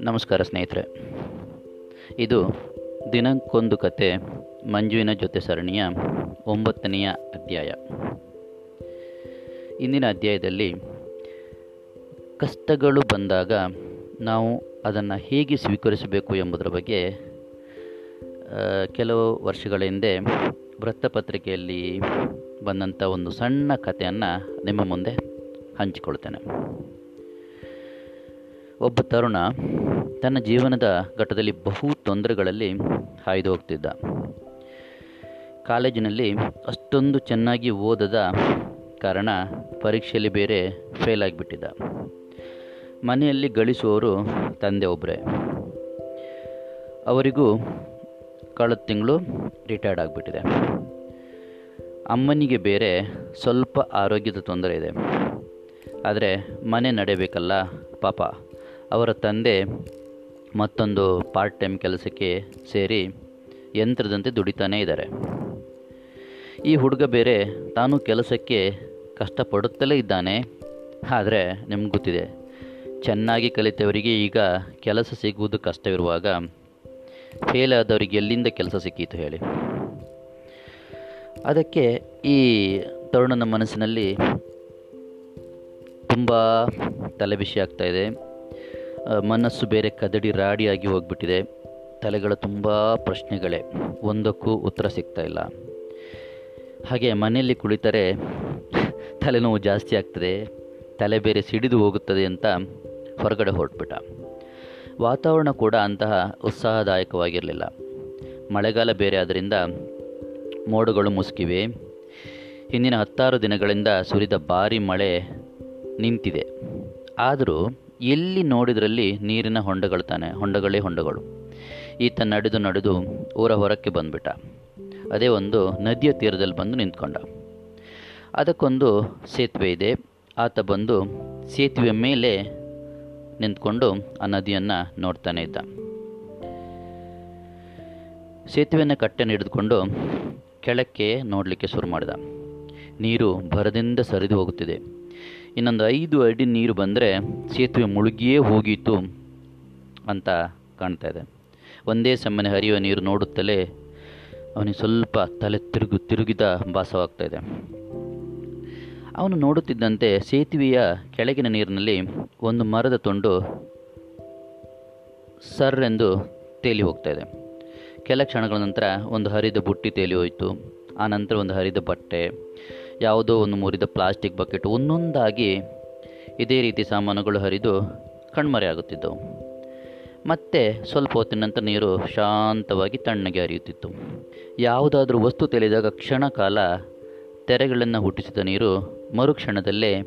ನಮಸ್ಕಾರ ಸ್ನೇಹಿತರೆ. ಇದು ದಿನಕ್ಕೊಂದು ಕತೆ, ಮಂಜುವಿನ ಜೊತೆ ಸರಣಿಯ ಒಂಬತ್ತನೆಯ ಅಧ್ಯಾಯ. ಇಂದಿನ ಅಧ್ಯಾಯದಲ್ಲಿ ಕಷ್ಟಗಳು ಬಂದಾಗ ನಾವು ಅದನ್ನು ಹೇಗೆ ಸ್ವೀಕರಿಸಬೇಕು ಎಂಬುದರ ಬಗ್ಗೆ ಕೆಲವು ವರ್ಷಗಳ ಹಿಂದೆ ವೃತ್ತಪತ್ರಿಕೆಯಲ್ಲಿ ಬಂದಂಥ ಒಂದು ಸಣ್ಣ ಕಥೆಯನ್ನು ನಿಮ್ಮ ಮುಂದೆ ಹಂಚಿಕೊಳ್ತೇನೆ. ಒಬ್ಬ ತರುಣ ತನ್ನ ಜೀವನದ ಘಟ್ಟದಲ್ಲಿ ಬಹು ತೊಂದರೆಗಳಲ್ಲಿ ಹಾಯ್ದು ಹೋಗ್ತಿದ್ದ. ಕಾಲೇಜಿನಲ್ಲಿ ಅಷ್ಟೊಂದು ಚೆನ್ನಾಗಿ ಓದದ ಕಾರಣ ಪರೀಕ್ಷೆಯಲ್ಲಿ ಬೇರೆ ಫೇಲ್ ಆಗಿಬಿಟ್ಟಿದ್ದ. ಮನೆಯಲ್ಲಿ ಗಳಿಸುವವರು ತಂದೆ ಒಬ್ಬರೇ ಅವರಿಗೂ ಕಳೆದ ತಿಂಗಳು ರಿಟೈರ್ಡ್ ಆಗಿಬಿಟ್ಟಿದೆ. ಅಮ್ಮನಿಗೆ ಬೇರೆ ಸ್ವಲ್ಪ ಆರೋಗ್ಯದ ತೊಂದರೆ ಇದೆ. ಆದರೆ ಮನೆ ನಡೆಯಬೇಕಲ್ಲ ಪಾಪ. ಅವರ ತಂದೆ ಮತ್ತೊಂದು ಪಾರ್ಟ್ ಟೈಮ್ ಕೆಲಸಕ್ಕೆ ಸೇರಿ ಯಂತ್ರದಂತೆ ದುಡಿತಾನೇ ಇದ್ದಾರೆ. ಈ ಹುಡುಗ ಬೇರೆ ತಾನು ಕೆಲಸಕ್ಕೆ ಕಷ್ಟಪಡುತ್ತಲೇ ಇದ್ದಾನೆ. ಆದರೆ ನಿಮ್ಗೆ ಗೊತ್ತಿದೆ, ಚೆನ್ನಾಗಿ ಕಲಿತವರಿಗೆ ಈಗ ಕೆಲಸ ಸಿಗುವುದು ಕಷ್ಟವಿರುವಾಗ ಫೇಲ್ ಆದವರಿಗೆ ಎಲ್ಲಿಂದ ಕೆಲಸ ಸಿಕ್ಕಿತು ಹೇಳಿ. ಅದಕ್ಕೆ ಈ ತರುಣನ ಮನಸ್ಸಿನಲ್ಲಿ ತುಂಬ ತಲೆಬಿಸಿ ಆಗ್ತಾಯಿದೆ ಮನಸ್ಸು ಬೇರೆ ಕದಡಿ ರಾಡಿಯಾಗಿ ಹೋಗ್ಬಿಟ್ಟಿದೆ. ತಲೆಗಳ ತುಂಬ ಪ್ರಶ್ನೆಗಳೇ, ಒಂದಕ್ಕೂ ಉತ್ತರ ಸಿಗ್ತಾ ಇಲ್ಲ. ಹಾಗೆ ಮನೆಯಲ್ಲಿ ಕುಳಿತರೆ ತಲೆನೋವು ಜಾಸ್ತಿ ಆಗ್ತದೆ, ತಲೆ ಬೇರೆ ಸಿಡಿದು ಹೋಗುತ್ತದೆ ಅಂತ ಹೊರಗಡೆ ಹೊರಟ್ಬಿಟ್ಟ. ವಾತಾವರಣ ಕೂಡ ಅಂತಹ ಉತ್ಸಾಹದಾಯಕವಾಗಿರಲಿಲ್ಲ. ಮಳೆಗಾಲ ಬೇರೆ ಆದ್ದರಿಂದ ಮೋಡಗಳು ಮುಸುಕಿವೆ. ಹಿಂದಿನ ಹತ್ತಾರು ದಿನಗಳಿಂದ ಸುರಿದ ಭಾರಿ ಮಳೆ ನಿಂತಿದೆ. ಆದರೂ ಎಲ್ಲಿ ನೋಡಿದ್ರಲ್ಲಿ ನೀರಿನ ಹೊಂಡಗಳು ತಾನೆ, ಹೊಂಡಗಳೇ ಹೊಂಡಗಳು. ಈತ ನಡೆದು ನಡೆದು ಊರ ಹೊರಕ್ಕೆ ಬಂದುಬಿಟ್ಟ. ಅದೇ ಒಂದು ನದಿಯ ತೀರದಲ್ಲಿ ಬಂದು ನಿಂತ್ಕೊಂಡ. ಅದಕ್ಕೊಂದು ಸೇತುವೆ ಇದೆ. ಆತ ಬಂದು ಸೇತುವೆ ಮೇಲೆ ನಿಂತ್ಕೊಂಡು ಆ ನದಿಯನ್ನು ನೋಡ್ತಾನೆ ಇದ್ದ. ಸೇತುವೆಯನ್ನು ಕಟ್ಟೆನ ಹಿಡಿದುಕೊಂಡು ಕೆಳಕ್ಕೆ ನೋಡಲಿಕ್ಕೆ ಶುರು ಮಾಡಿದ. ನೀರು ಭರದಿಂದ ಸರಿದು ಹೋಗುತ್ತಿದೆ. ಇನ್ನೊಂದು ಐದು ಅಡಿ ನೀರು ಬಂದರೆ ಸೇತುವೆ ಮುಳುಗಿಯೇ ಹೋಗಿತ್ತು ಅಂತ ಕಾಣ್ತಾ ಇದೆ. ಒಂದೇ ಸಮನೆ ಹರಿಯುವ ನೀರು ನೋಡುತ್ತಲೇ ಅವನಿಗೆ ಸ್ವಲ್ಪ ತಲೆ ತಿರುಗು ತಿರುಗಿದ ಭಾಸವಾಗ್ತಾ ಇದೆ. ಅವನು ನೋಡುತ್ತಿದ್ದಂತೆ ಸೇತುವೆಯ ಕೆಳಗಿನ ನೀರಿನಲ್ಲಿ ಒಂದು ಮರದ ತುಂಡು ಸರ್ ಎಂದು ತೇಲಿ ಹೋಗ್ತಾ ಇದೆ. ಕೆಲ ಕ್ಷಣಗಳ ನಂತರ ಒಂದು ಹರಿದ ಬುಟ್ಟಿ ತೇಲಿ ಹೋಯಿತು. ಆ ನಂತರ ಒಂದು ಹರಿದ ಬಟ್ಟೆ, ಯಾವುದೋ ಒಂದು ಮುರಿದ ಪ್ಲಾಸ್ಟಿಕ್ ಬಕೆಟ್, ಒಂದೊಂದಾಗಿ ಇದೇ ರೀತಿ ಸಾಮಾನುಗಳು ಹರಿದು ಕಣ್ಮರೆಯಾಗುತ್ತಿದ್ದವು ಮತ್ತೆ ಸ್ವಲ್ಪ ಹೊತ್ತಿನ ನಂತರ ನೀರು ಶಾಂತವಾಗಿ ತಣ್ಣಗೆ ಹರಿಯುತ್ತಿತ್ತು. ಯಾವುದಾದ್ರೂ ವಸ್ತು ತೆಲಿದಾಗ ಕ್ಷಣ ಕಾಲ ತೆರೆಗಳನ್ನು ಹುಟ್ಟಿಸಿದ ನೀರು ಮರುಕ್ಷಣದಲ್ಲೇ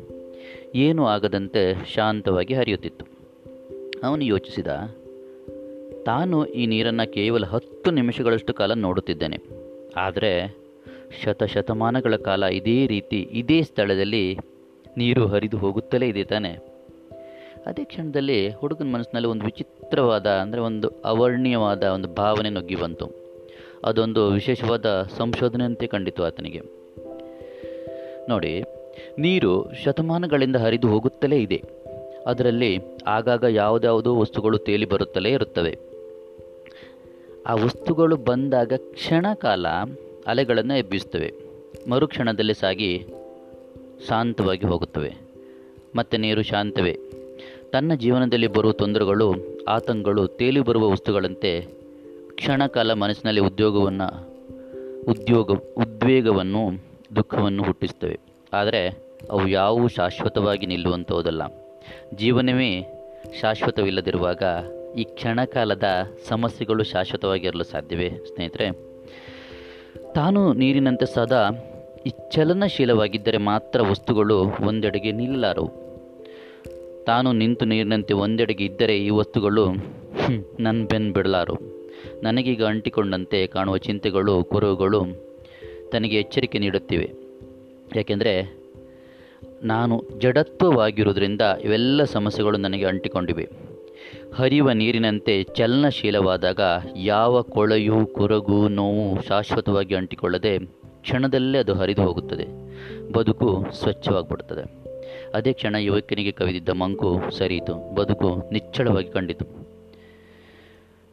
ಏನೂ ಆಗದಂತೆ ಶಾಂತವಾಗಿ ಹರಿಯುತ್ತಿತ್ತು. ಅವನು ಯೋಚಿಸಿದ, ತಾನು ಈ ನೀರನ್ನು ಕೇವಲ ಹತ್ತು ನಿಮಿಷಗಳಷ್ಟು ಕಾಲ ನೋಡುತ್ತಿದ್ದೇನೆ. ಆದರೆ ಶತಶತಮಾನಗಳ ಕಾಲ ಇದೇ ರೀತಿ, ಇದೇ ಸ್ಥಳದಲ್ಲಿ ನೀರು ಹರಿದು ಹೋಗುತ್ತಲೇ ಇದೆ ತಾನೆ. ಅದೇ ಕ್ಷಣದಲ್ಲಿ ಹುಡುಗನ ಮನಸ್ಸಿನಲ್ಲಿ ಒಂದು ವಿಚಿತ್ರವಾದ, ಅಂದರೆ ಒಂದು ಅವರ್ಣೀಯವಾದ ಒಂದು ಭಾವನೆ ನುಗ್ಗಿ ಬಂತು. ಅದೊಂದು ವಿಶೇಷವಾದ ಸಂಶೋಧನೆಯಂತೆ ಕಂಡಿತು ಆತನಿಗೆ. ನೋಡಿ ನೀರು ಶತಮಾನಗಳಿಂದ ಹರಿದು ಹೋಗುತ್ತಲೇ ಇದೆ. ಅದರಲ್ಲಿ ಆಗಾಗ ಯಾವುದ್ಯಾವುದೋ ವಸ್ತುಗಳು ತೇಲಿ ಬರುತ್ತಲೇ ಇರುತ್ತವೆ. ಆ ವಸ್ತುಗಳು ಬಂದಾಗ ಕ್ಷಣಕಾಲ ಅಲೆಗಳನ್ನು ಎಬ್ಬಿಸುತ್ತವೆ. ಮರುಕ್ಷಣದಲ್ಲಿ ಸಾಗಿ ಶಾಂತವಾಗಿ ಹೋಗುತ್ತವೆ. ಮತ್ತು ನೀರು ಶಾಂತವೇ. ತನ್ನ ಜೀವನದಲ್ಲಿ ಬರುವ ತೊಂದರೆಗಳು, ಆತಂಕಗಳು, ತೇಲಿ ಬರುವ ವಸ್ತುಗಳಂತೆ ಕ್ಷಣಕಾಲ ಮನಸ್ಸಿನಲ್ಲಿ ಉದ್ಯೋಗವನ್ನು, ಉದ್ಯೋಗ, ಉದ್ವೇಗವನ್ನು, ದುಃಖವನ್ನು ಹುಟ್ಟಿಸ್ತವೆ ಆದರೆ ಅವು ಯಾವುವು ಶಾಶ್ವತವಾಗಿ ನಿಲ್ಲುವಂಥವುದಲ್ಲ. ಜೀವನವೇ ಶಾಶ್ವತವಿಲ್ಲದಿರುವಾಗ ಈ ಕ್ಷಣಕಾಲದ ಸಮಸ್ಯೆಗಳು ಶಾಶ್ವತವಾಗಿರಲು ಸಾಧ್ಯವೇ? ಸ್ನೇಹಿತರೆ, ತಾನು ನೀರಿನಂತೆ ಸದಾ ಈ ಚಲನಶೀಲವಾಗಿದ್ದರೆ ಮಾತ್ರ ವಸ್ತುಗಳು ಒಂದೆಡೆಗೆ ನಿಲ್ಲಲಾರವು ತಾನು ನಿಂತು ನೀರಿನಂತೆ ಒಂದೆಡೆಗೆ ಇದ್ದರೆ ಈ ವಸ್ತುಗಳು ನನ್ನ ಬೆನ್ನು ಬಿಡಲಾರು. ನನಗೀಗ ಅಂಟಿಕೊಂಡಂತೆ ಕಾಣುವ ಚಿಂತೆಗಳು ಕುರುಹುಗಳು ತನಗೆ ಎಚ್ಚರಿಕೆ ನೀಡುತ್ತಿವೆ. ಯಾಕೆಂದರೆ ನಾನು ಜಡತ್ವವಾಗಿರುವುದರಿಂದ ಇವೆಲ್ಲ ಸಮಸ್ಯೆಗಳು ನನಗೆ ಅಂಟಿಕೊಂಡಿವೆ. ಹರಿಯುವ ನೀರಿನಂತೆ ಚಲನಶೀಲವಾದಾಗ ಯಾವ ಕೊಳೆಯು ಕೊರಗು ನೋವು ಶಾಶ್ವತವಾಗಿ ಅಂಟಿಕೊಳ್ಳದೆ ಕ್ಷಣದಲ್ಲೇ ಅದು ಹರಿದು ಹೋಗುತ್ತದೆ. ಬದುಕು ಸ್ವಚ್ಛವಾಗಿಬಿಡುತ್ತದೆ ಅದೇ ಕ್ಷಣ ಯುವಕನಿಗೆ ಕವಿದಿದ್ದ ಮಂಕು ಸರಿಯಿತು. ಬದುಕು ನಿಚ್ಚಳವಾಗಿ ಕಂಡಿತು.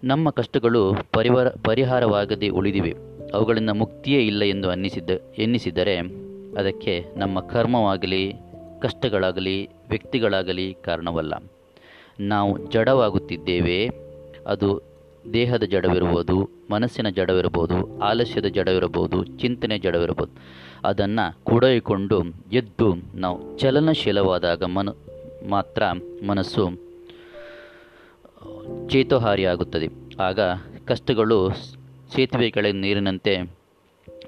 ನಮ್ಮ ಕಷ್ಟಗಳು ಪರಿವಾರ, ಪರಿಹಾರವಾಗದೆ ಉಳಿದಿವೆ. ಅವುಗಳಿಂದ ಮುಕ್ತಿಯೇ ಇಲ್ಲ ಎಂದು ಅನ್ನಿಸಿದ್ದ, ಎನ್ನಿಸಿದರೆ ಅದಕ್ಕೆ ನಮ್ಮ ಕರ್ಮವಾಗಲಿ, ಕಷ್ಟಗಳಾಗಲಿ, ವ್ಯಕ್ತಿಗಳಾಗಲಿ ಕಾರಣವಲ್ಲ. ನಾವು ಜಡವಾಗುತ್ತಿದ್ದೇವೆ, ಅದು ದೇಹದ ಜಡವಿರ್ಬೋದು ಮನಸ್ಸಿನ ಜಡವಿರ್ಬೋದು ಆಲಸ್ಯದ ಜಡವಿರಬಹುದು, ಚಿಂತನೆ ಜಡವಿರಬಹುದು. ಅದನ್ನು ಕೂಡೊಯ್ಕೊಂಡು ಎದ್ದು ನಾವು ಚಲನಶೀಲವಾದಾಗ ಮನ, ಮಾತ್ರ ಮನಸ್ಸು ಚೇತೋಹಾರಿಯಾಗುತ್ತದೆ ಆಗ ಕಷ್ಟಗಳು ಸೇತುವೆ ಕೆಳಗೆ ನೀರಿನಂತೆ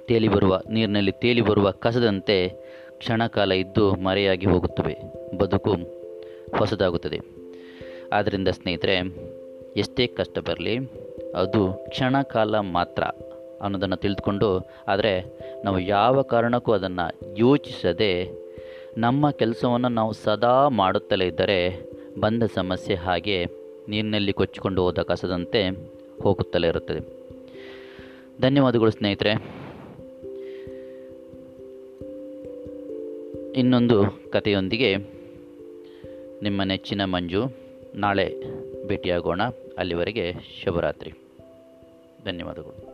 ತೇಲಿ ಬರುವ, ನೀರಿನಲ್ಲಿ ತೇಲಿ ಬರುವ ಕಸದಂತೆ ಕ್ಷಣಕಾಲ ಇದ್ದು ಮರೆಯಾಗಿ ಹೋಗುತ್ತವೆ. ಬದುಕು ಹೊಸದಾಗುತ್ತದೆ. ಆದ್ದರಿಂದ ಸ್ನೇಹಿತರೆ, ಎಷ್ಟೇ ಕಷ್ಟ ಬರಲಿ, ಅದು ಕ್ಷಣಕಾಲ ಮಾತ್ರ ಅನ್ನೋದನ್ನು ತಿಳಿದುಕೊಂಡು, ಆದರೆ ನಾವು ಯಾವ ಕಾರಣಕ್ಕೂ ಅದನ್ನು ಯೋಚಿಸದೆ ನಮ್ಮ ಕೆಲಸವನ್ನು ನಾವು ಸದಾ ಮಾಡುತ್ತಲೇ ಇದ್ದರೆ ಬಂದ ಸಮಸ್ಯೆ ಹಾಗೆ ನೀರಿನಲ್ಲಿ ಕೊಚ್ಚಿಕೊಂಡು ಹೋದ ಕಸದಂತೆ ಹೋಗುತ್ತಲೇ ಇರುತ್ತದೆ. ಧನ್ಯವಾದಗಳು ಸ್ನೇಹಿತರೆ. ಇನ್ನೊಂದು ಕಥೆಯೊಂದಿಗೆ ನಿಮ್ಮ ನೆಚ್ಚಿನ ಮಂಜು ನಾಳೆ ಭೇಟಿಯಾಗೋಣ. ಅಲ್ಲಿವರೆಗೆ ಶುಭರಾತ್ರಿ. ಧನ್ಯವಾದಗಳು.